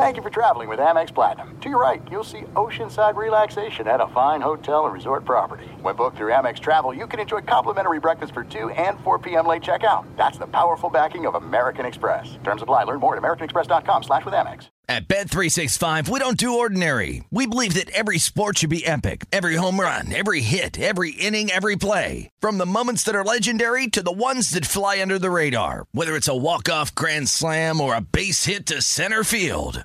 Thank you for traveling with Amex Platinum. To your right, you'll see oceanside relaxation at a fine hotel and resort property. When booked through Amex Travel, you can enjoy complimentary breakfast for 2 and 4 p.m. late checkout. That's the powerful backing of American Express. Terms apply. Learn more at americanexpress.com slash with Amex. At Bet365, we don't do ordinary. We believe that every sport should be epic. Every home run, every hit, every inning, every play. From the moments that are legendary to the ones that fly under the radar. Whether it's a walk-off grand slam or a base hit to center field.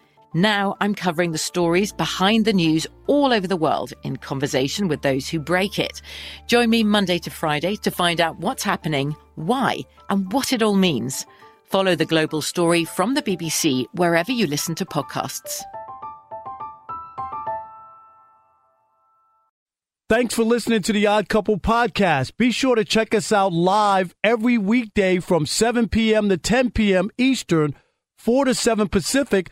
Now I'm covering the stories behind the news all over the world in conversation with those who break it. Join me Monday to Friday to find out what's happening, why, and what it all means. Follow the global story from the BBC wherever you listen to podcasts. Thanks for listening to the Odd Couple podcast. Be sure to check us out live every weekday from 7 p.m. to 10 p.m. Eastern, 4 to 7 Pacific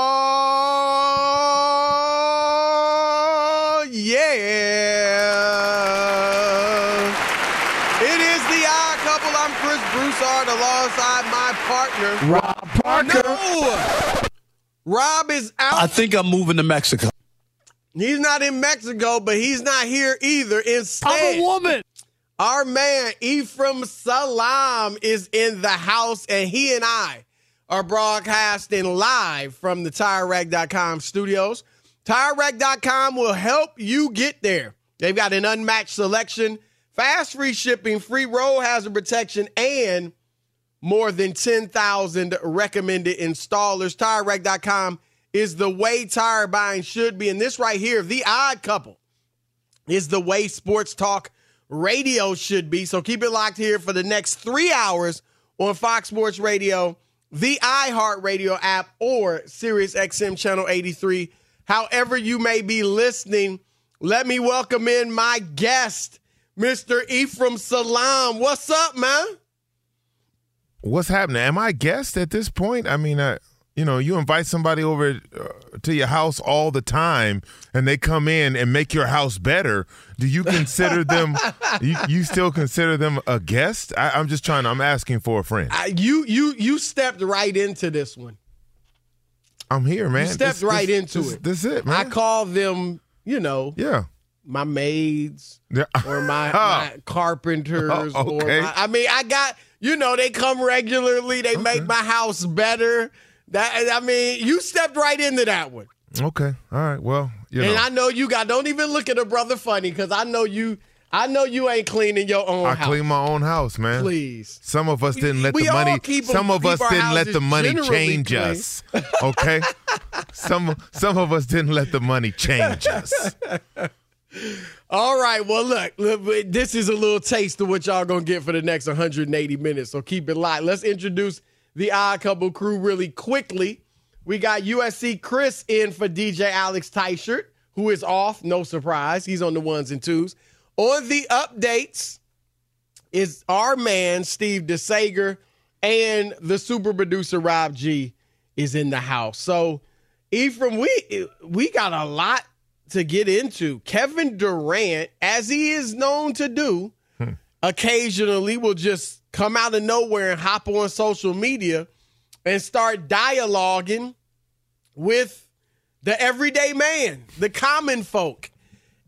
Rob Parker. No! Rob is out. I think I'm moving to Mexico. He's not in Mexico, but he's not here either. Instead, I'm a woman. Our man Ephraim Salaam is in the house, and he and I are broadcasting live from the TireRack.com studios. TireRack.com will help you get there. They've got an unmatched selection, fast free shipping, free road hazard protection, and more than 10,000 recommended installers. TireRack.com is the way tire buying should be. And this right here, the odd couple, is the way sports talk radio should be. So keep it locked here for the next three hours on Fox Sports Radio, the iHeartRadio app, or Sirius XM Channel 83. However, you may be listening, let me welcome in my guest, Mr. Ephraim Salaam. What's up, man? What's happening? Am I guest at this point? I mean, uh, you know, you invite somebody over uh, to your house all the time, and they come in and make your house better. Do you consider them? you, you still consider them a guest? I, I'm just trying. I'm asking for a friend. I, you you you stepped right into this one. I'm here, man. You stepped This- right this- into this- it. This is it, man. I call them, you know, yeah. My maids or my, Oh. my carpenters. Oh, Or my, I mean, I got you know they come regularly. They make my house better. That I mean, you stepped right into that one. Okay. All right. Well, you and know, I know you got. Don't even look at a brother funny because I know you. I know you ain't cleaning your own I house. clean my own house, man. Please. Some of us didn't let we the money. keep some of us didn't let the money change clean. us. Okay. some some of us didn't let the money change us. All right. Well, look, look, this is a little taste of what y'all gonna get for the next 180 minutes. So keep it light. Let's introduce the Odd Couple crew really quickly. We got USC Chris in for DJ Alex Teichert, who is off. No surprise. He's on the ones and twos. On the updates is our man Steve DeSager and the super producer Rob G is in the house. So, Ephraim, we we got a lot to get into. Kevin Durant, as he is known to do, occasionally will just come out of nowhere and hop on social media and start dialoguing with the everyday man, the common folk.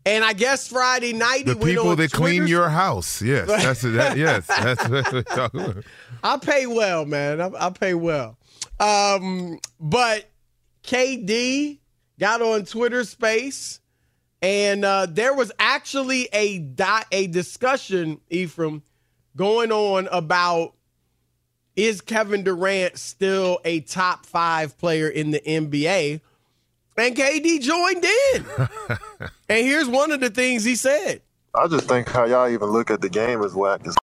And I guess Friday night The people that clean Twitter. your house. Yes, that's that. Yes, that's what we're talking about. I pay well, man. I, I pay well. Um, but KD got on Twitter Space, and uh, there was actually a di- a discussion, Ephraim, going on about is Kevin Durant still a top five player in the NBA? And KD joined in. and here's one of the things he said. I just think how y'all even look at the game is whack as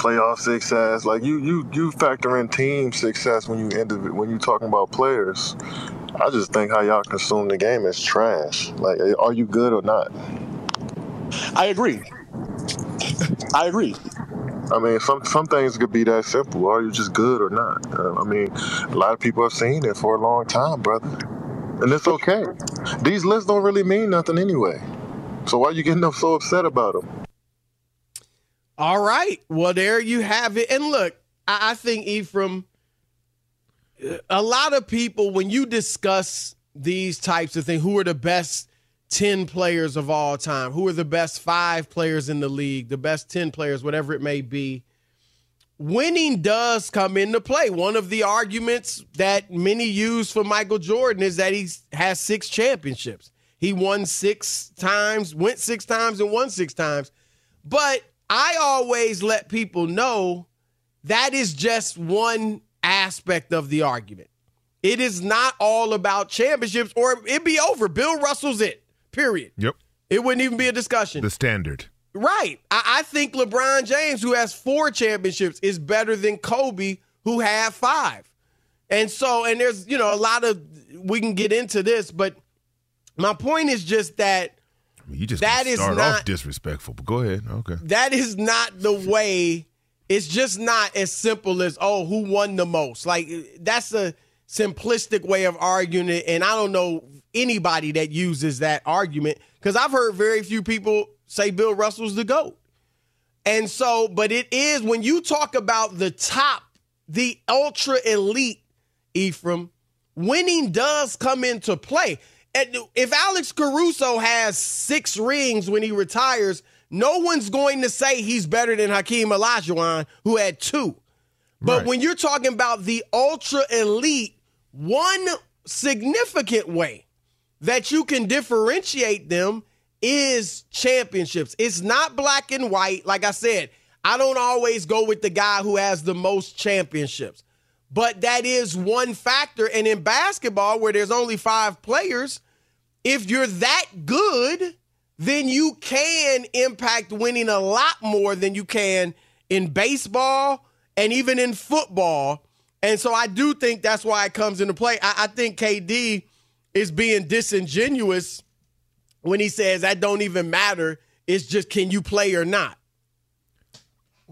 playoff success. Like you, you, you factor in team success when you indiv- when you talking about players. I just think how y'all consume the game is trash. Like, are you good or not? I agree. I agree. I mean, some some things could be that simple. Are you just good or not? Uh, I mean, a lot of people have seen it for a long time, brother, and it's okay. These lists don't really mean nothing anyway. So why are you getting up so upset about them? All right. Well, there you have it. And look, I, I think Ephraim, a lot of people, when you discuss these types of things, who are the best 10 players of all time, who are the best five players in the league, the best 10 players, whatever it may be, winning does come into play. One of the arguments that many use for Michael Jordan is that he has six championships. He won six times, went six times, and won six times. But I always let people know that is just one aspect of the argument. It is not all about championships, or it'd be over. Bill Russell's it, period. Yep, It wouldn't even be a discussion. the standard. Right. I, I think LeBron James, who has four championships, is better than Kobe, who had five. And so, and there's, you know, a lot of, we can get into this, but my point is just that You just That start not- off disrespectful, but go ahead. Okay. that is not the way, it's just not as simple as, oh, who won the most? Like, that's a simplistic way of arguing it. And I don't know anybody that uses that argument because I've heard very few people say Bill Russell's the GOAT. And so, but it is when you talk about the top, the ultra elite, Ephraim, winning does come into play. And if Alex Caruso has six rings when he retires, no one's going to say he's better than Hakeem Olajuwon, who had two. But Right. when you're talking about the ultra elite, one significant way that you can differentiate them is championships. It's not black and white. Like I said, I don't always go with the guy who has the most championships. But that is one factor. And in basketball, where there's only five players, if you're that good, then you can impact winning a lot more than you can in baseball and even in football. And so I do think that's why it comes into play. I, I think KD is being disingenuous when he says that don't even matter. It's just can you play or not?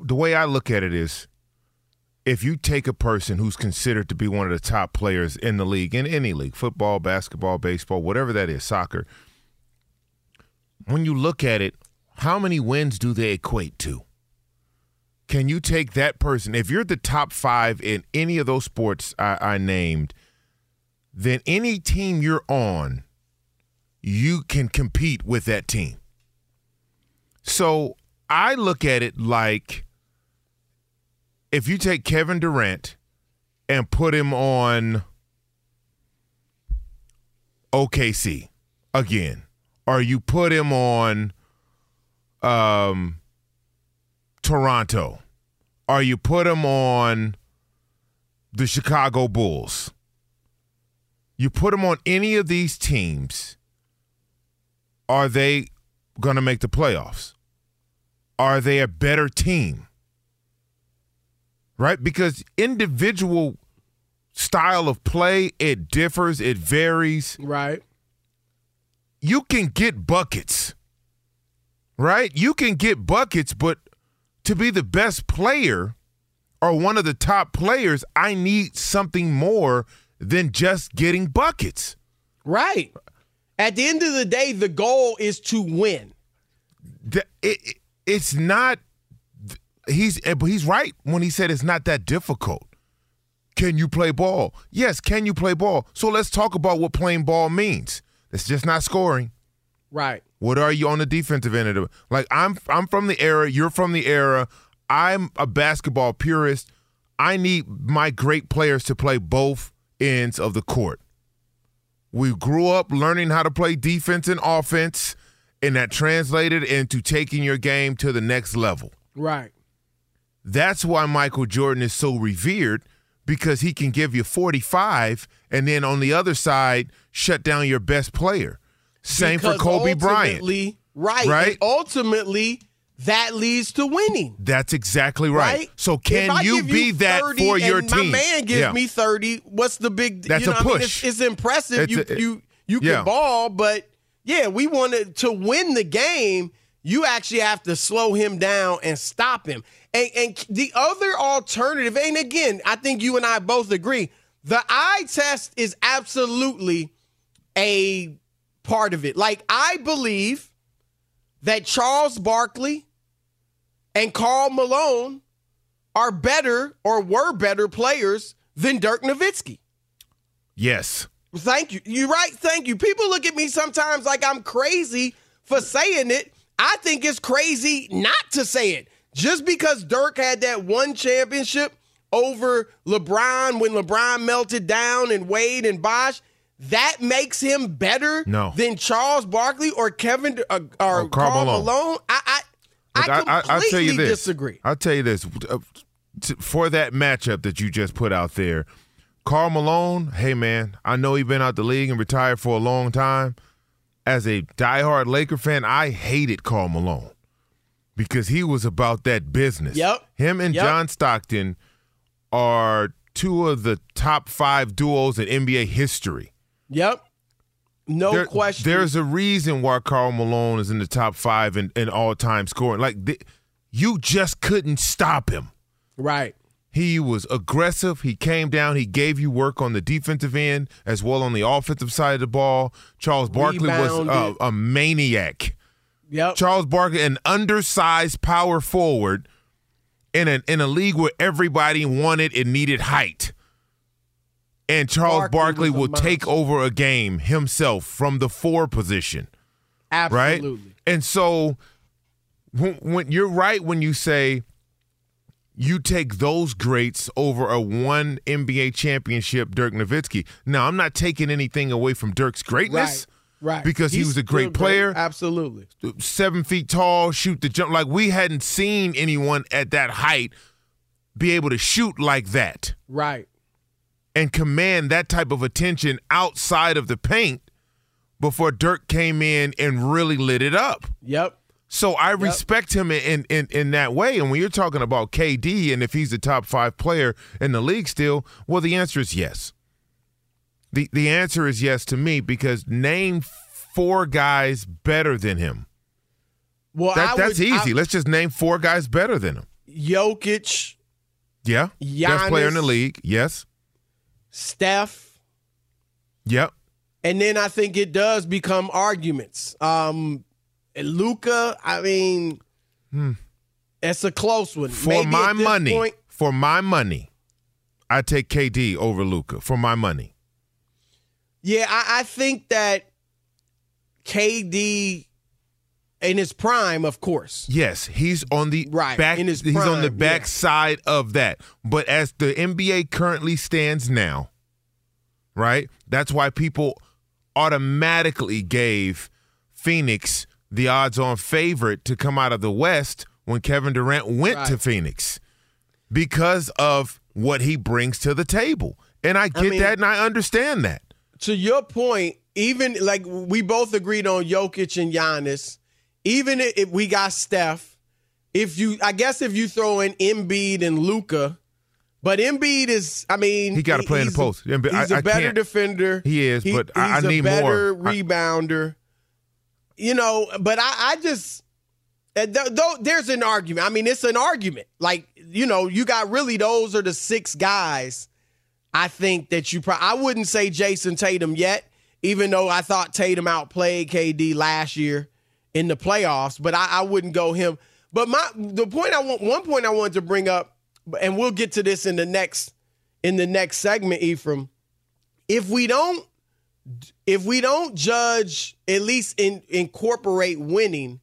the way I look at it is if you take a person who's considered to be one of the top players in the league, in any league, football, basketball, baseball, whatever that is, soccer, when you look at it, how many wins do they equate to? Can you take that person? If you're the top five in any of those sports I, I named, then any team you're on, you can compete with that team. So I look at it like if you take Kevin Durant and put him on OKC again, or you put him on um, Toronto, or you put him on the Chicago Bulls, you put him on any of these teams, are they going to make the playoffs? Are they a better team? Right? Because individual style of play, it differs, it varies. Right. You can get buckets. Right? You can get buckets, but to be the best player or one of the top players, I need something more than just getting buckets. Right. At the end of the day, the goal is to win. The- it, it- it's not he's eh, but he's right when he said it's not that difficult. Can you play ball? Yes, can you play ball? So let's talk about what playing ball means. It's just not scoring. Right. What are you on the defensive end of it? Like I'm I'm from the era, you're from the era. I'm a basketball purist. I need my great players to play both ends of the court. We grew up learning how to play defense and offense, and that translated into taking your game to the next level. Right. That's why Michael Jordan is so revered because he can give you 45 and then on the other side shut down your best player. Same Because for Kobe Bryant. Right. Right? And ultimately, that leads to winning. That's exactly right. Right. So can you be that 30 for your team? My man gives Yeah. me thirty. What's the big? That's you know, a I mean, push. it's, it's impressive. It's you a- you you yeah. can ball, but yeah, we wanted to win the game. You actually have to slow him down and stop him. And and the other alternative, and again, I think you and I both agree, the eye test is absolutely a part of it. Like I believe that Charles Barkley and Karl Malone are better or were better players than Dirk Nowitzki. Yes. Thank you. You're right. Thank you. People look at me sometimes like I'm crazy for saying it. I think it's crazy not to say it. Just because Dirk had that one championship over LeBron when LeBron melted down and Wade and Bosh, that makes him better No. than Charles Barkley or Kevin uh, or Or Karl Karl Malone. Malone. I I, Look, I completely I'll tell you this. disagree. I'll tell you this. Uh, For that matchup that you just put out there, Karl Malone, hey man, I know he's been out the league and retired for a long time. As a diehard Laker fan, I hated Karl Malone because he was about that business. Yep. Him and Yep. John Stockton are two of the top five duos in NBA history. Yep. No There- question. There's a reason why Karl Malone is in the top five in, in all time scoring. Like, you just couldn't stop him. right. He was aggressive. He came down. He gave you work on the defensive end as well on the offensive side of the ball. Charles Barkley was Rebounded. a, a maniac. Yep. Charles Barkley, an undersized power forward in a in a league where everybody wanted and needed height. And Charles Barkley Barkley, will take over a game himself from the four position Absolutely. right? And so when, when you're right when you say you take those greats over a one NBA championship, Dirk Nowitzki. Now, I'm not taking anything away from Dirk's greatness. Right. Right. Because he was a great player. Absolutely. Seven feet tall, shoot the jump. Like we hadn't seen anyone at that height be able to shoot like that Right. and command that type of attention outside of the paint before Dirk came in and really lit it up. Yep. So I respect him in, in in that way. And when you're talking about KD and if he's the top five player in the league still, well, the answer is yes. The the answer is yes to me because name four guys better than him. Well, That, that's would, easy. I, Let's just name four guys better than him. Jokic, Yeah. Best player in the league. Yes. Steph, Yep. and then I think it does become arguments. Um, Luka, I mean, that's a close one. Hmm. For Maybe my money, point- for my money, I take KD over Luka. For my money. yeah, I, I think that KD in his prime, of course. Yes, he's on the Right, back. in his he's on the prime, back yeah. side of that. But as the NBA currently stands now, right? That's why people automatically gave Phoenix the odds-on favorite to come out of the West when Kevin Durant went to Phoenix because of what he brings to the table. And I get mean- that and I understand that. to your point, even like we both agreed on Jokic and Giannis, even if we got Steph, if you, I guess if you throw in Embiid and Luka, but Embiid is, I mean, He gotta play in the he's post. A, he's I- a I better defender. He is, but I- I he's need a better more. I- rebounder. You know, but I, I just. uh, th- Though there's an argument. I mean, it's an argument. Like you know, you got really those are the six guys I think that you probably, I wouldn't say Jayson Tatum yet, even though I thought Tatum outplayed KD last year in the playoffs, but I, I wouldn't go him. But my the point I want one point I wanted to bring up, and we'll get to this in the next in the next segment, Ephraim. If we don't if we don't judge, at least in, incorporate winning,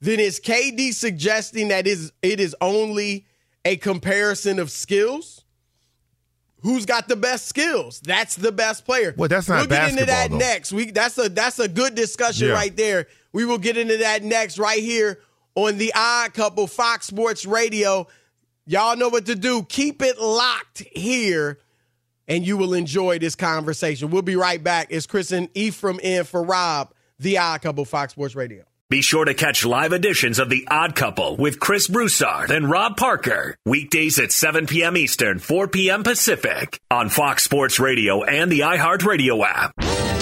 then is KD suggesting that is it is only a comparison of skills? Who's got the best skills? That's the best player. Well, that's not We'll get into that though. next. We that's a that's a good discussion Yeah. right there. We will get into that next right here on the Odd Couple Fox Sports Radio. Y'all know what to do. Keep it locked here and you will enjoy this conversation. We'll be right back. It's Chris and Ephraim in for Rob, the Odd Couple Fox Sports Radio. Be sure to catch live editions of The Odd Couple with Chris Broussard and Rob Parker. Weekdays at 7 p.m. Eastern, 4 p.m. Pacific on Fox Sports Radio and the iHeartRadio app.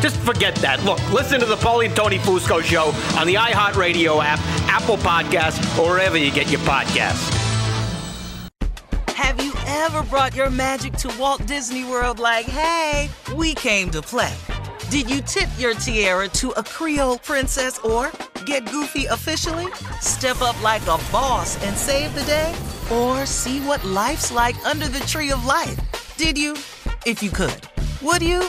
Just forget that. Look, listen to the Paulie and Tony Fusco show on the iHeartRadio app, Apple Podcasts, or wherever you get your podcasts. Have you ever brought your magic to Walt Disney World like, hey, we came to play? Did you tip your tiara to a Creole princess or get goofy officially? Step up like a boss and save the day? Or see what life's like under the tree of life? Did you? If you could. Would you?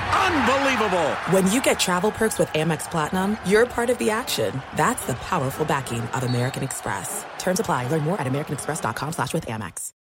Unbelievable! When you get travel perks with Amex Platinum, you're part of the action. That's the powerful backing of American Express. Terms apply. Learn more at americanexpress.com slash with Amex.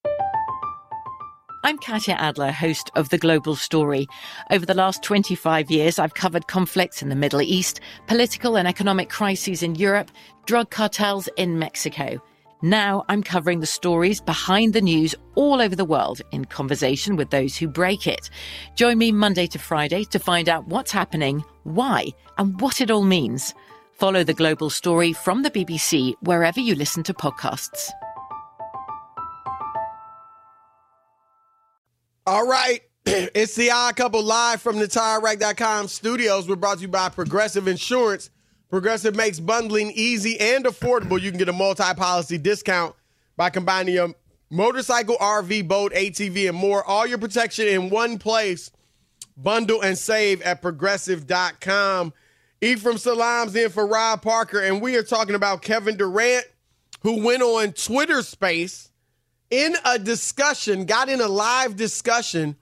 I'm Katya Adler, host of The Global Story. Over the last 25 years, I've covered conflicts in the Middle East, political and economic crises in Europe, drug cartels in Mexico. Now I'm covering the stories behind the news all over the world in conversation with those who break it. Join me Monday to Friday to find out what's happening, why, and what it all means. Follow the global story from the BBC wherever you listen to podcasts. All right. It's the odd couple live from the TireRack.com studios. We're brought to you by Progressive Insurance. Progressive makes bundling easy and affordable. You can get a multi-policy discount by combining your motorcycle, RV, boat, ATV, and more. All your protection in one place. Bundle and save at progressive.com. Ephraim Salaam's in for Rob Parker, and we are talking about Kevin Durant, who went on Twitter space in a discussion, got in a live discussion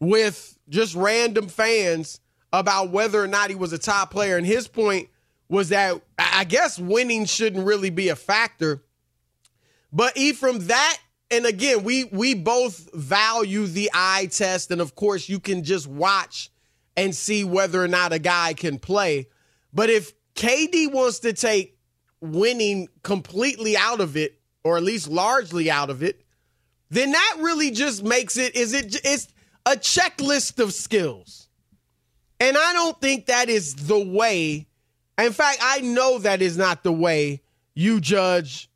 with just random fans about whether or not he was a top player. And his point was that I guess winning shouldn't really be a factor. But Ephraim, that and again, we we both value the eye test, and of course, you can just watch and see whether or not a guy can play. But if KD wants to take winning completely out of it, or at least largely out of it, then that really just makes it is it it's a checklist of skills. And I don't think that is the way. In fact, I know that is not the way you judge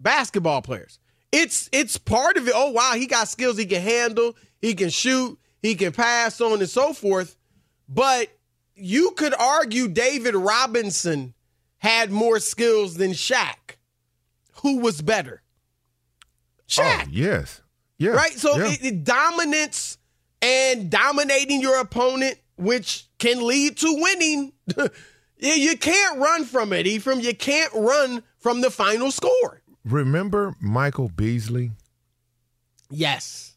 basketball players. It's it's part of it. Oh wow, he got skills he can handle, he can shoot, he can pass, so on and so forth. But you could argue David Robinson had more skills than Shaq, who was better? Oh, Shaq. Oh, yes. Yeah. Right? So yeah. it, it dominance and dominating your opponent, which can lead to winning. you you can't run from it, Ephraim. You can't run from the final score. Remember Michael Beasley? Yes.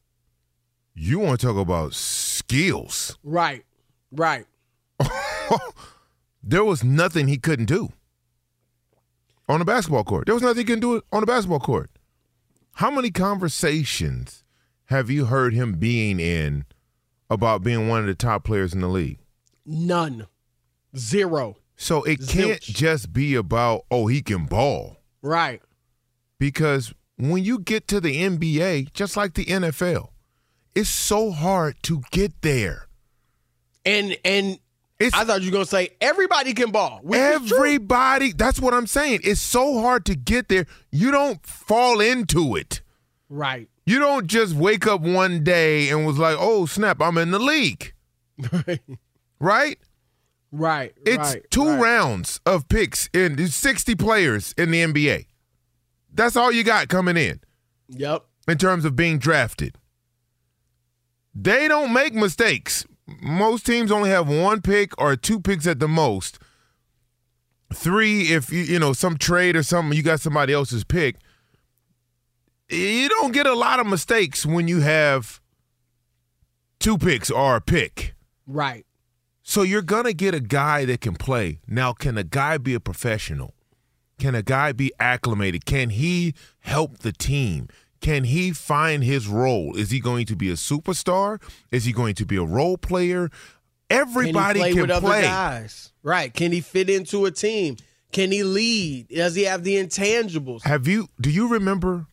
You want to talk about skills. Right. Right. There was nothing he couldn't do on the basketball court. There was nothing he couldn't do on the basketball court. How many conversations have you heard him being in about being one of the top players in the league? None. Zero. So it can't just be about, oh, he can ball. Right. Because when you get to the NBA, just like the NFL, it's so hard to get there. And and I thought you were gonna say everybody can ball. which is true. Everybody, that's what I'm saying. It's so hard to get there. You don't fall into it. Right. You don't just wake up one day and was like, oh, snap, I'm in the league. right? Right. It's right, two right. rounds of picks in 60 players in the NBA. That's all you got coming in Yep. in terms of being drafted. They don't make mistakes. Most teams only have one pick or two picks at the most. Three if you you know some trade or something you got somebody else's pick. You don't get a lot of mistakes when you have two picks or a pick. Right. So you're gonna get a guy that can play. Now, can a guy be a professional? Can a guy be acclimated? Can he help the team? Can he find his role? Is he going to be a superstar? Is he going to be a role player? Everybody can play can with play. other guys. Right. Can he fit into a team? Can he lead? Does he have the intangibles? Have you do you remember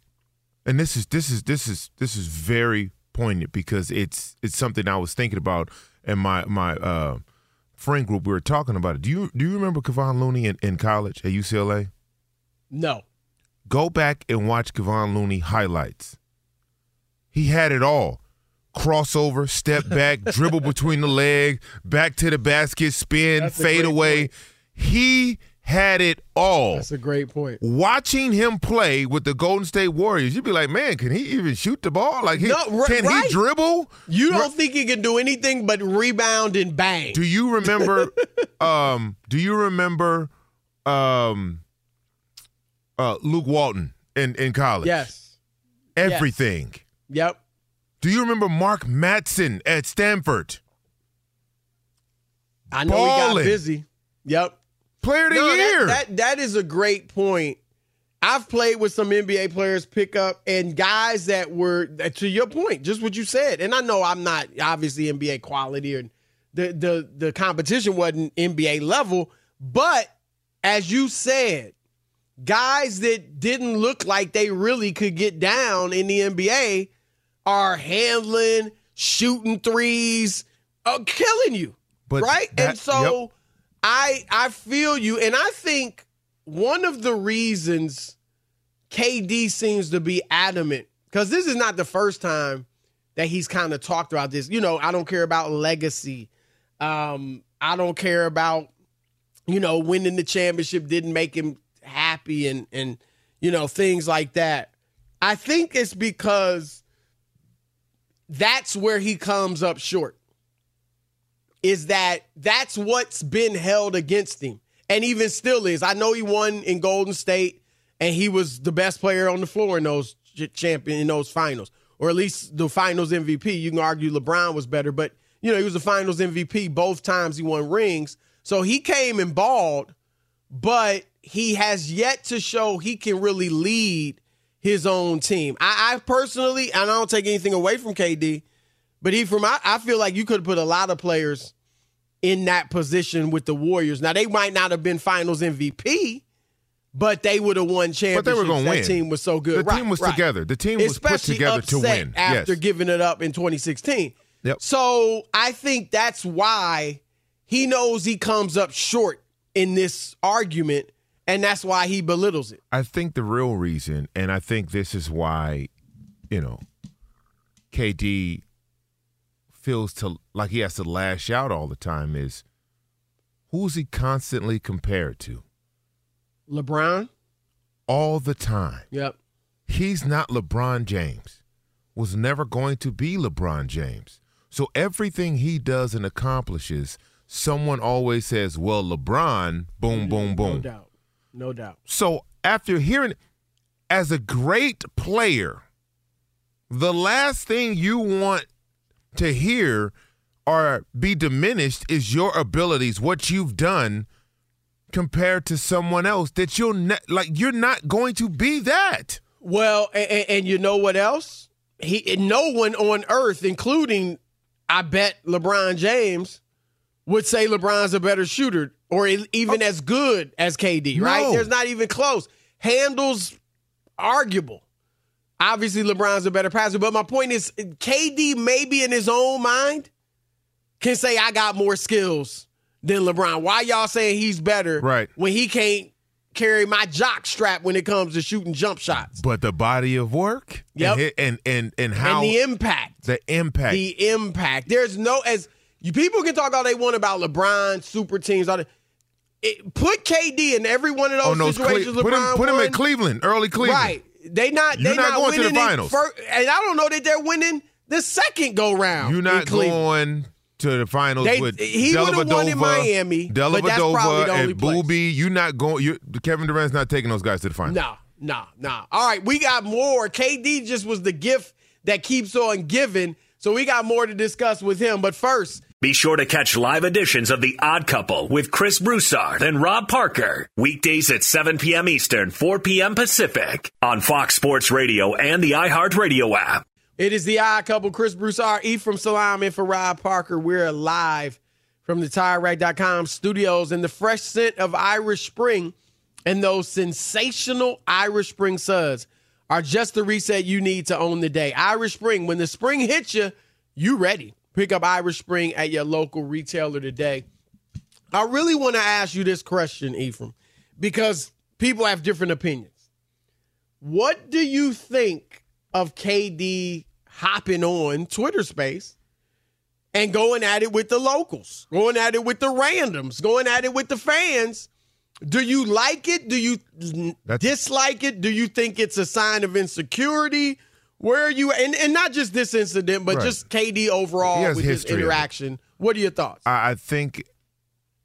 and this is this is this is this is very poignant because it's it's something I was thinking about in my my uh friend group we were talking about it. Do you do you remember Kevon Looney in, in college at UCLA? No. Go back and watch Kevon Looney highlights. He had it all. Crossover, step back, dribble between the leg, back to the basket, spin, That's fade away. point. He had it all. That's a great point. Watching him play with the Golden State Warriors, you'd be like, man, can he even shoot the ball? Like, he, No, ri- can right. he dribble? You don't think he can do anything but rebound and bang? Do you remember? um, do you remember um, uh, Luke Walton in in college? Yes. everything. Yep. Do you remember Mark Madsen at Stanford? I know he got busy. Yep. Player of the No, that- year. That, that is a great point. I've played with some NBA players pick up and guys that were to your point, just what you said. And I know I'm not obviously NBA quality or the the the competition wasn't NBA level, but as you said, guys that didn't look like they really could get down in the NBA are handling, shooting threes, uh, killing you. But right? that- and so yep. I I feel you, and I think one of the reasons KD seems to be adamant because this is not the first time that he's kind of talked about this. You know, I don't care about legacy. Um, I don't care about you know winning the championship didn't make him happy and and you know things like that. I think it's because that's where he comes up short is that that's what's been held against him and even still is. I know he won in Golden State and he was the best player on the floor in those champion in those finals or at least the finals MVP. You can argue LeBron was better, but you know, he was the finals MVP both times he won rings. So he came and balled, but he has yet to show he can really lead his own team. I, I personally, and I don't take anything away from KD, but he from I, I feel like you could put a lot of players in that position with the Warriors. Now they might not have been Finals MVP, but they would have won championships. But they were gonna that team was so good. The Right, team was right. together. The team was put Especially together to win. after Yes. giving it up in 2016. Yep. So I think that's why he knows he comes up short in this argument, and that's why he belittles it. I think the real reason, and I think this is why, you know, KD feels to like he has to lash out all the time is who's he constantly compared to? LeBron? All the time. Yep. He's not LeBron James. Was never going to be LeBron James. So everything he does and accomplishes, someone always says, "Well, LeBron, boom, boom, boom." No doubt. No doubt. So after hearing, as a great player, the last thing you want to hear or be diminished is your abilities, what you've done compared to someone else that you'll ne- like you're not going to be that. Well, and, and, you know what else? He no one on earth, including I bet LeBron James, would say LeBron's a better shooter or even oh. as good as KD, right? No. There's not even close. Handles arguable. Obviously, LeBron's a better passer, but my point is, KD maybe in his own mind can say I got more skills than LeBron. Why y'all saying he's better? Right. When he can't carry my jock strap when it comes to shooting jump shots. But the body of work, yep. and and and, and how and the impact, the impact, the impact. There's no as you people can talk all they want about LeBron, super teams, all that. It, put KD in every one of those oh, no, situations. Cle- put him, put him in Cleveland, early Cleveland. Right. They not. They You're not, not going winning to the finals. First, and I don't know that they're winning the second go round. You're not going to the finals they, with he would have won in Miami, Dellavedova and Booby. You're not going. You Kevin Durant's not taking those guys to the finals. No, no, no. All right, we got more. KD just was the gift that keeps on giving, so we got more to discuss with him. But first. Be sure to catch live editions of The Odd Couple with Chris Broussard and Rob Parker. Weekdays at 7 p.m. Eastern, 4 p.m. Pacific on Fox Sports Radio and the iHeartRadio app. It is the odd couple, Chris Broussard, Ephraim Salaam, and for Rob Parker. We're live from the TireRack.com studios and the fresh scent of Irish Spring and those sensational Irish Spring suds are just the reset you need to own the day. Irish Spring, when the spring hits you, you ready. Pick up Irish Spring at your local retailer today. I really want to ask you this question, Ephraim, because people have different opinions. What do you think of KD hopping on Twitter space and going at it with the locals, going at it with the randoms, going at it with the fans. Do you like it? Do you That's- dislike it? Do you think it's a sign of insecurity? Where are you? And, and not just this incident, but right. just KD overall with his interaction. What are your thoughts? I think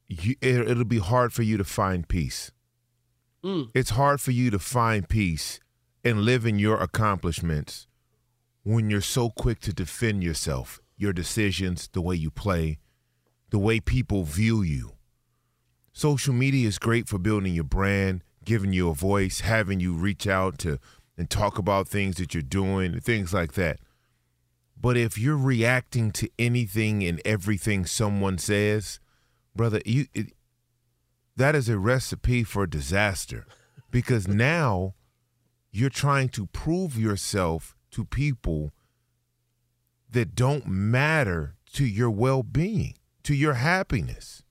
you, it, will be hard for you to find peace. Mm. It's hard for you to find peace and live in your accomplishments when you're so quick to defend yourself, your decisions, the way you play, the way people view you. Social media is great for building your brand, giving you a voice, having you reach out to and talk about things that you're doing, things like that. But if you're reacting to anything and everything someone says, brother, you it, that is a recipe for disaster because now you're trying to prove yourself to people that don't matter to your well-being, to your happiness.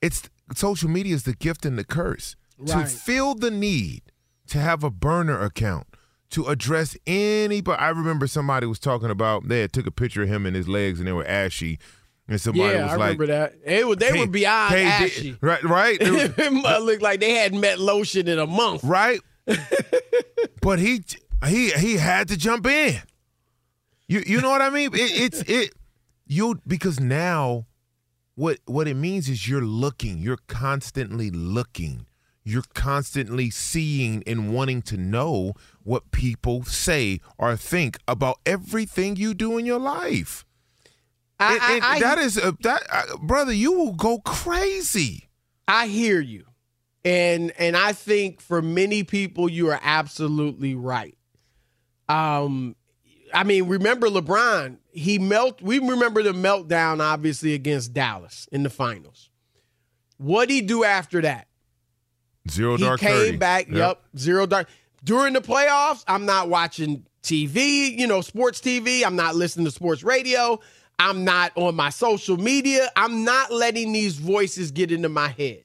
It's social media is the gift and the curse. Right. To fill the need to have a burner account to address anybody. I remember somebody was talking about they had took a picture of him and his legs and they were ashy. And somebody yeah, was I like, remember that. It was, they hey, were beyond hey, ashy. right, right. it looked like they hadn't met lotion in a month. Right. but he he he had to jump in. You you know what I mean? It, it's it you because now what what it means is you're looking, you're constantly looking. You're constantly seeing and wanting to know what people say or think about everything you do in your life. I, it, it, I, that is a, that uh, brother, you will go crazy. I hear you. And and I think for many people you are absolutely right. Um I mean, remember LeBron, he melt we remember the meltdown obviously against Dallas in the finals. What did he do after that? Zero he dark. He came 30. back, yep. yep, zero dark. During the playoffs, I'm not watching TV, you know, sports TV. I'm not listening to sports radio. I'm not on my social media. I'm not letting these voices get into my head.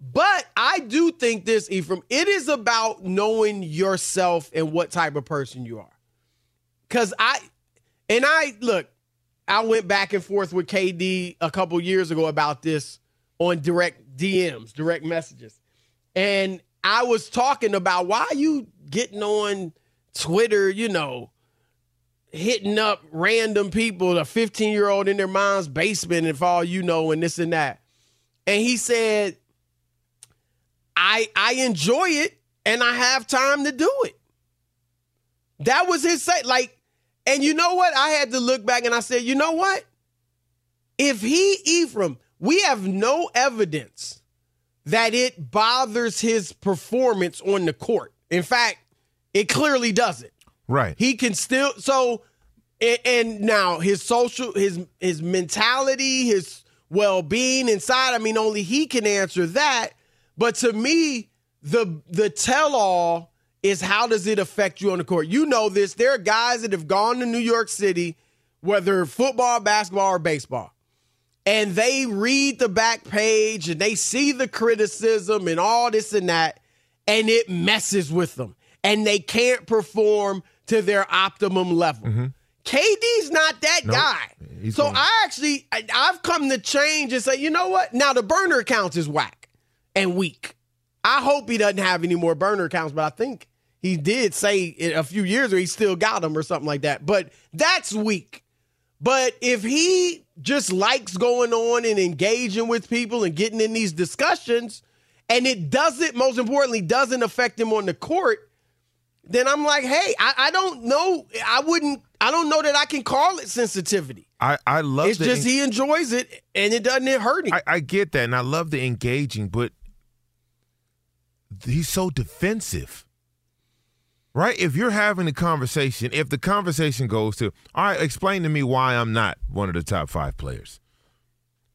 But I do think this, Ephraim, it is about knowing yourself and what type of person you are. Cause I and I look, I went back and forth with KD a couple years ago about this on direct DMs, direct messages. And I was talking about why you getting on Twitter, you know, hitting up random people, a 15 year old in their mom's basement, if all you know, and this and that. And he said, I I enjoy it and I have time to do it. That was his say. Like, and you know what? I had to look back and I said, you know what? If he, Ephraim, we have no evidence that it bothers his performance on the court. In fact, it clearly doesn't. Right. He can still so and, and now his social his his mentality, his well-being inside, I mean only he can answer that. But to me, the the tell-all is how does it affect you on the court? You know this. There are guys that have gone to New York City, whether football, basketball, or baseball, and they read the back page and they see the criticism and all this and that, and it messes with them. And they can't perform to their optimum level. Mm-hmm. KD's not that Nope. guy. He's so gonna- I actually I, I've come to change and say, you know what? Now the burner accounts is whack and weak. I hope he doesn't have any more burner accounts, but I think he did say it a few years or he still got them or something like that. But that's weak. But if he just likes going on and engaging with people and getting in these discussions, and it doesn't, most importantly, doesn't affect him on the court, then I'm like, hey, I, I don't know. I wouldn't, I don't know that I can call it sensitivity. I, I love It's just he enjoys it and it doesn't hurt him. I, I get that, and I love the engaging, but he's so defensive. Right? If you're having a conversation, if the conversation goes to, all right, explain to me why I'm not one of the top five players.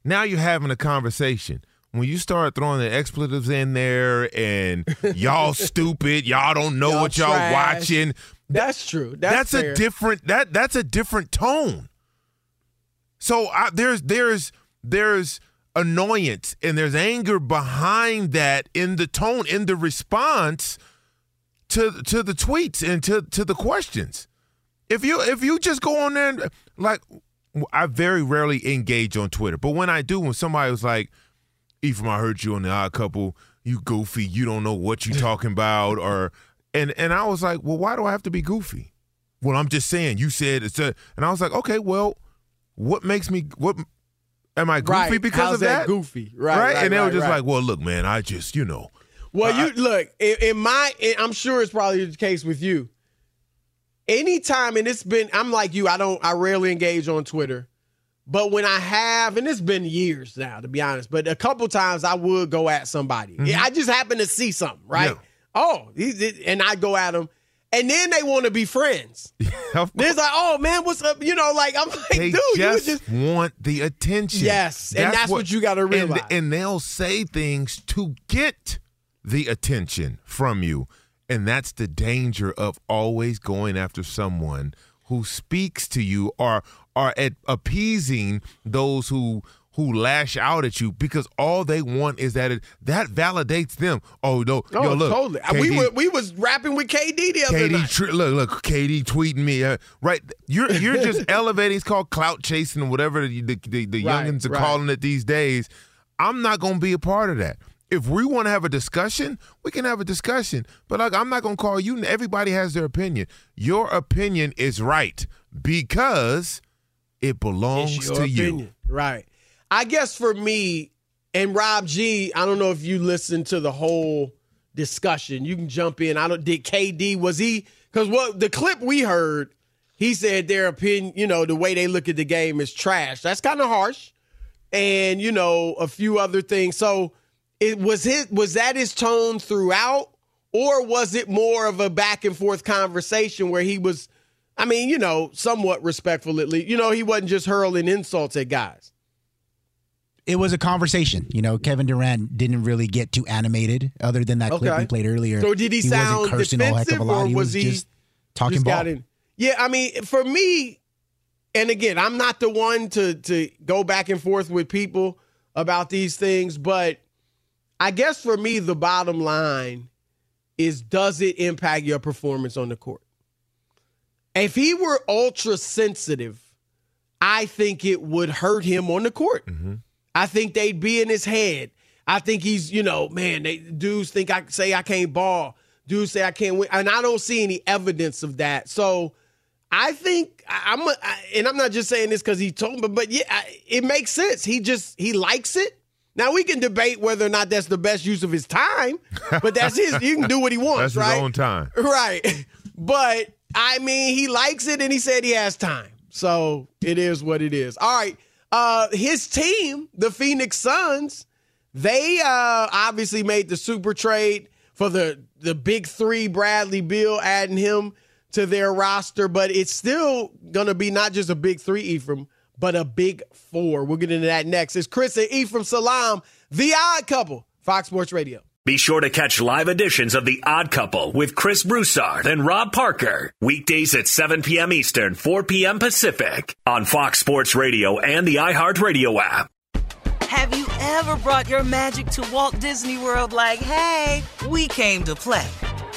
Now you're having a conversation. When you start throwing the expletives in there and y'all stupid, y'all don't know Y'all what y'all trash. watching. That's true. That's, That's, a different that that's a different tone. So I, there's there's there's annoyance and there's anger behind that in the tone in the response to to the tweets and to to the questions. If you if you just go on there and like I very rarely engage on Twitter, but when I do, when somebody was like, "Ephraim, I heard you on the Odd Couple, you goofy, you don't know what you talking about," or and and I was like, "Well, why do I have to be goofy?" Well, I'm just saying. You said it's a, and I was like, "Okay, well, what makes me what?" Am I goofy Right. because How's of that that? goofy? Right, right, and they were just right. like, "Well, look, man, I just, you know, Well, I- you look in, in my. in- I'm sure it's probably the case with you. Anytime, and it's been. I'm like you. I don't. I rarely engage on Twitter, but when I have, and it's been years now, to be honest. But a couple times I would go at somebody. Yeah, I just happen to see something, right? Mm-hmm. Yeah. Oh, he, and I go at them, and then they want to be friends. There's like, oh man, what's up? You know, like I'm like, they dude, you just, just want the attention. Yes, and that's what you gotta and- realize. And, they'll say things to get the attention from you. And that's the danger of always going after someone who speaks to you or are at appeasing those who who lash out at you because all they want is that it that validates them. Oh no, Oh, yo, look, totally. we were we was rapping with KD the other KD, night. tr- look, look, KD tweeting me. Uh, right, you're you're just elevating. It's called clout chasing, whatever the the, the, the Right, youngins are right. calling it these days. I'm not going to be a part of that. If we want to have a discussion, we can have a discussion. But like, I'm not going to call you. Everybody has their opinion. Your opinion is right because it belongs to you. Right. I guess for me and Rob G, I don't know if you listened to the whole discussion. You can jump in. I don't did KD was he because what the clip we heard, he said their opinion, you know, the way they look at the game is trash. That's kind of harsh. And, you know, a few other things. So it was his was that his tone throughout? Or was it more of a back and forth conversation where he was I mean, you know, somewhat respectful at least. You know, he wasn't just hurling insults at guys. It was a conversation. You know, Kevin Durant didn't really get too animated, other than that clip we played earlier. So did he, wasn't sound cursing all heck of defensive, a lot. He was, was, he just talking just ball. Yeah, I mean, for me, and again, I'm not the one to to go back and forth with people about these things, but I guess for me, the bottom line is: does it impact your performance on the court? If he were ultra sensitive, I think it would hurt him on the court. Mm-hmm. I think they'd be in his head. I think he's, you know, man, they dudes think I say I can't ball. Dudes say I can't win. And I don't see any evidence of that. So I think I'm, a, I, and I'm not just saying this because he told me, but yeah, I, it makes sense. He just, he likes it. Now we can debate whether or not that's the best use of his time, but that's his. He can do what he wants, That's right? his own time. Right. But I mean, he likes it and he said he has time. So it is what it is. All right. Uh his team, the Phoenix Suns, they uh obviously made the super trade for the the big 3 Bradley Beal adding him to their roster, but it's still going to be not just a big 3 Ephraim, but a big 4. We'll get into that next. It's Chris and E from Salam, the odd couple, Fox Sports Radio. Be sure to catch live editions of The Odd Couple with Chris Broussard and Rob Parker. Weekdays at 7 p.m. Eastern, 4 p.m. Pacific on Fox Sports Radio and the iHeartRadio app. Have you ever brought your magic to Walt Disney World like, hey, we came to play?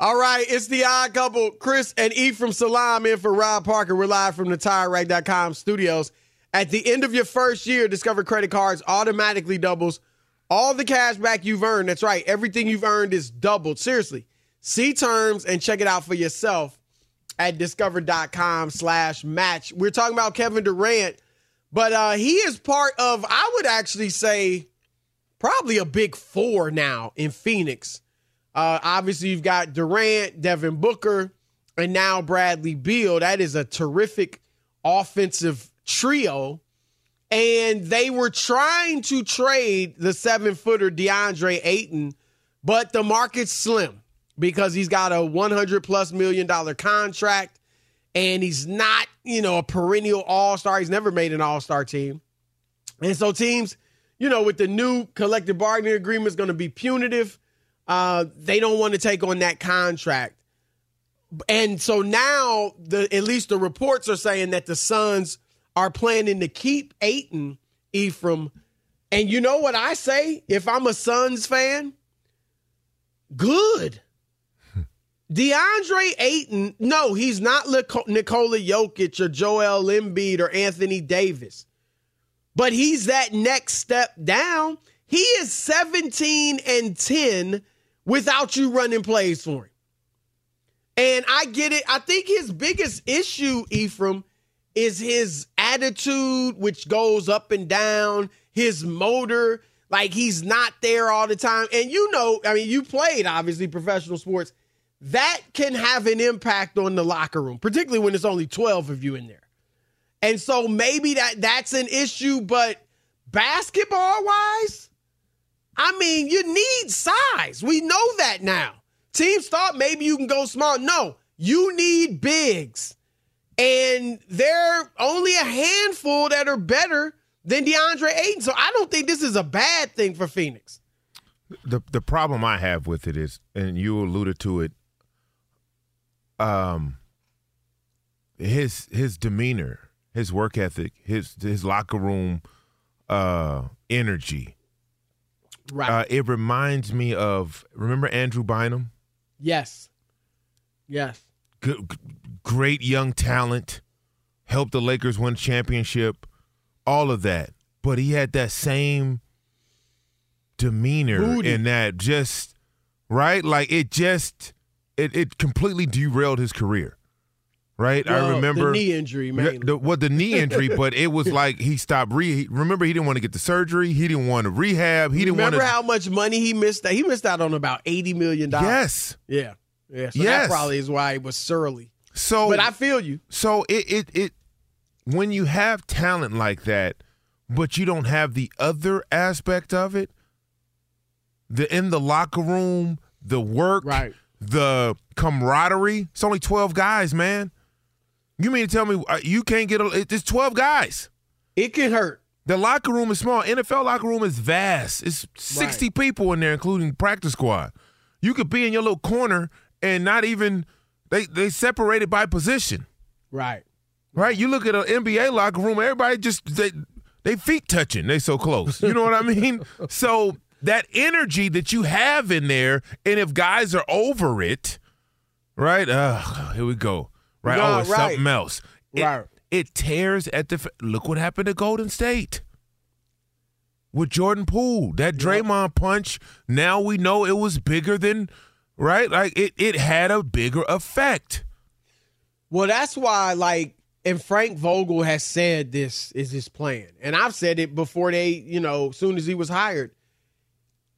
All right, it's the odd couple, Chris and Ephraim Salaam in for Rob Parker. We're live from the TireRack.com studios. At the end of your first year, Discover Credit Cards automatically doubles all the cash back you've earned. That's right, everything you've earned is doubled. Seriously, see terms and check it out for yourself at discover.com slash match. We're talking about Kevin Durant, but uh, he is part of, I would actually say, probably a big four now in Phoenix. Uh, obviously, you've got Durant, Devin Booker, and now Bradley Beal. That is a terrific offensive trio. And they were trying to trade the seven footer DeAndre Ayton, but the market's slim because he's got a 100 plus million dollar contract and he's not, you know, a perennial all star. He's never made an all star team. And so teams, you know, with the new collective bargaining agreement is going to be punitive. Uh, they don't want to take on that contract. And so now the at least the reports are saying that the Suns are planning to keep Ayton Ephraim. And you know what I say if I'm a Suns fan? Good. DeAndre Ayton, no, he's not Nikola Jokic or Joel Embiid or Anthony Davis. But he's that next step down. He is 17 and 10 without you running plays for him. And I get it. I think his biggest issue, Ephraim, is his attitude, which goes up and down, his motor. Like he's not there all the time. And you know, I mean, you played obviously professional sports. That can have an impact on the locker room, particularly when it's only 12 of you in there. And so maybe that that's an issue, but basketball wise, I mean, you need size. We know that now. Teams thought maybe you can go small. No, you need bigs. And there are only a handful that are better than DeAndre Ayton. So I don't think this is a bad thing for Phoenix. The the problem I have with it is, and you alluded to it, um, his his demeanor, his work ethic, his his locker room uh energy. Right. Uh, it reminds me of remember Andrew Bynum? Yes. Yes. G- g- great young talent, helped the Lakers win championship, all of that. But he had that same demeanor Moody. and that just right, like it just it it completely derailed his career. Right, I remember the knee injury, mainly. The, well, the knee injury, but it was like he stopped. Re, remember, he didn't want to get the surgery. He didn't want to rehab. He didn't want Remember to. how much money he missed? He missed out on about eighty million dollars. Yes. Yeah. Yeah. So Yes. that probably is why he was surly. So, But I feel you. So it it it when you have talent like that, but you don't have the other aspect of it, the in the locker room, the work, right. the camaraderie. It's only twelve guys, man. You mean to tell me uh, you can't get a? it- It's twelve guys. It can hurt. The locker room is small. NFL locker room is vast. It's sixty people in there, including practice squad. You could be in your little corner and not even they they separated by position. Right. Right? You look at an NBA locker room, everybody just they they feet touching. They so close. You know what I mean? So that energy that you have in there, and if guys are over it, right? Uh, here we go. Right? No, oh, it's right. something else. It, Right. it tears at the. Look what happened to Golden State with Jordan Poole. That Draymond punch. Now we know it was bigger than. Right? Like it. It had a bigger effect. Well, that's why, like, and Frank Vogel has said this is his plan. And I've said it before they, you know, soon as he was hired.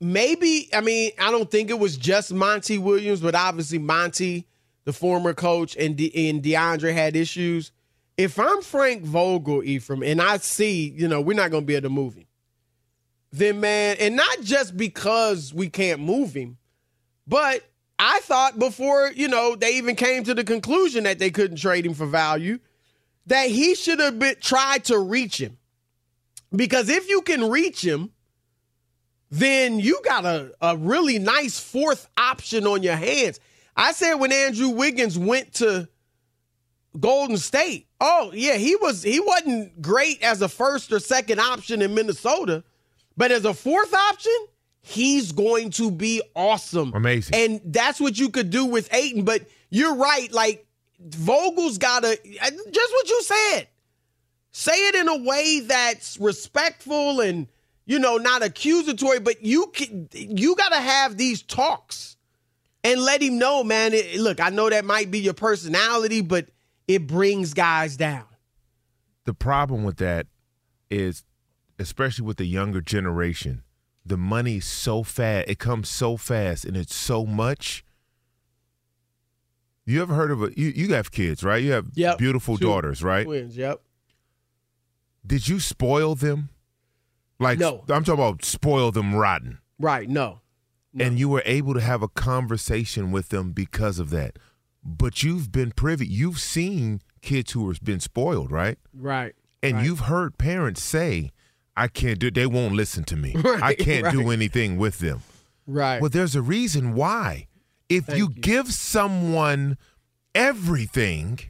Maybe, I mean, I don't think it was just Monty Williams, but obviously Monty, the former coach, and, De- and DeAndre had issues. If I'm Frank Vogel, Ephraim, and I see, you know, we're not going to be able to move him, then, man, and not just because we can't move him, but I thought before, you know, they even came to the conclusion that they couldn't trade him for value, that he should have been tried to reach him. Because if you can reach him, then you got a, a really nice fourth option on your hands. I said when Andrew Wiggins went to Golden State, oh yeah, he was he wasn't great as a first or second option in Minnesota, but as a fourth option, he's going to be awesome. Amazing. And that's what you could do with Ayton. But you're right, like Vogel's gotta just what you said. Say it in a way that's respectful and you know not accusatory, but you can you gotta have these talks and let him know, man. It, look, I know that might be your personality, but it brings guys down. the problem with that is, especially with the younger generation, the money's so fast. It comes so fast, and it's so much. You ever heard of a? You, you have kids, right? You have Yep. beautiful Two daughters, right? Twins, yep. Did you spoil them? Like, No. I'm talking about spoil them rotten. Right, no. And you were able to have a conversation with them because of that. But you've been privy. You've seen kids who have been spoiled, right? Right. And right. you've heard parents say, I can't do they won't listen to me. I can't do anything with them. Right. Well, there's a reason why. If you, give someone everything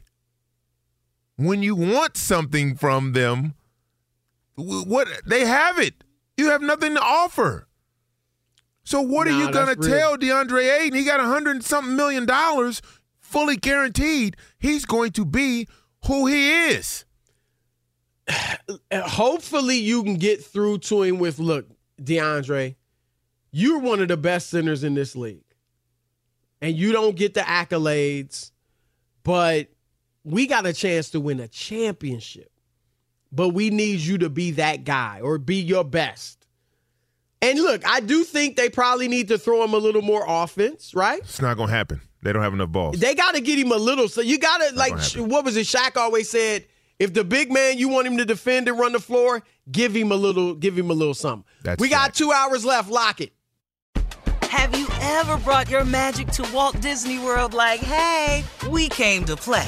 when you want something from them, what they have it. You have nothing to offer. So what are you gonna tell DeAndre Ayton? He got a hundred and something million dollars, fully guaranteed. He's going to be who he is. Hopefully you can get through to him with look, DeAndre, you're one of the best centers in this league. And you don't get the accolades, but we got a chance to win a championship. But we need you to be that guy or be your best. And look, I do think they probably need to throw him a little more offense, right? It's not gonna happen. They don't have enough balls. They got to get him a little. So you got to like, what was it? Shaq always said, If the big man you want him to defend and run the floor, give him a little, give him a little something. That's we got two hours left. Lock it. Have you ever brought your magic to Walt Disney World like, hey, we came to play?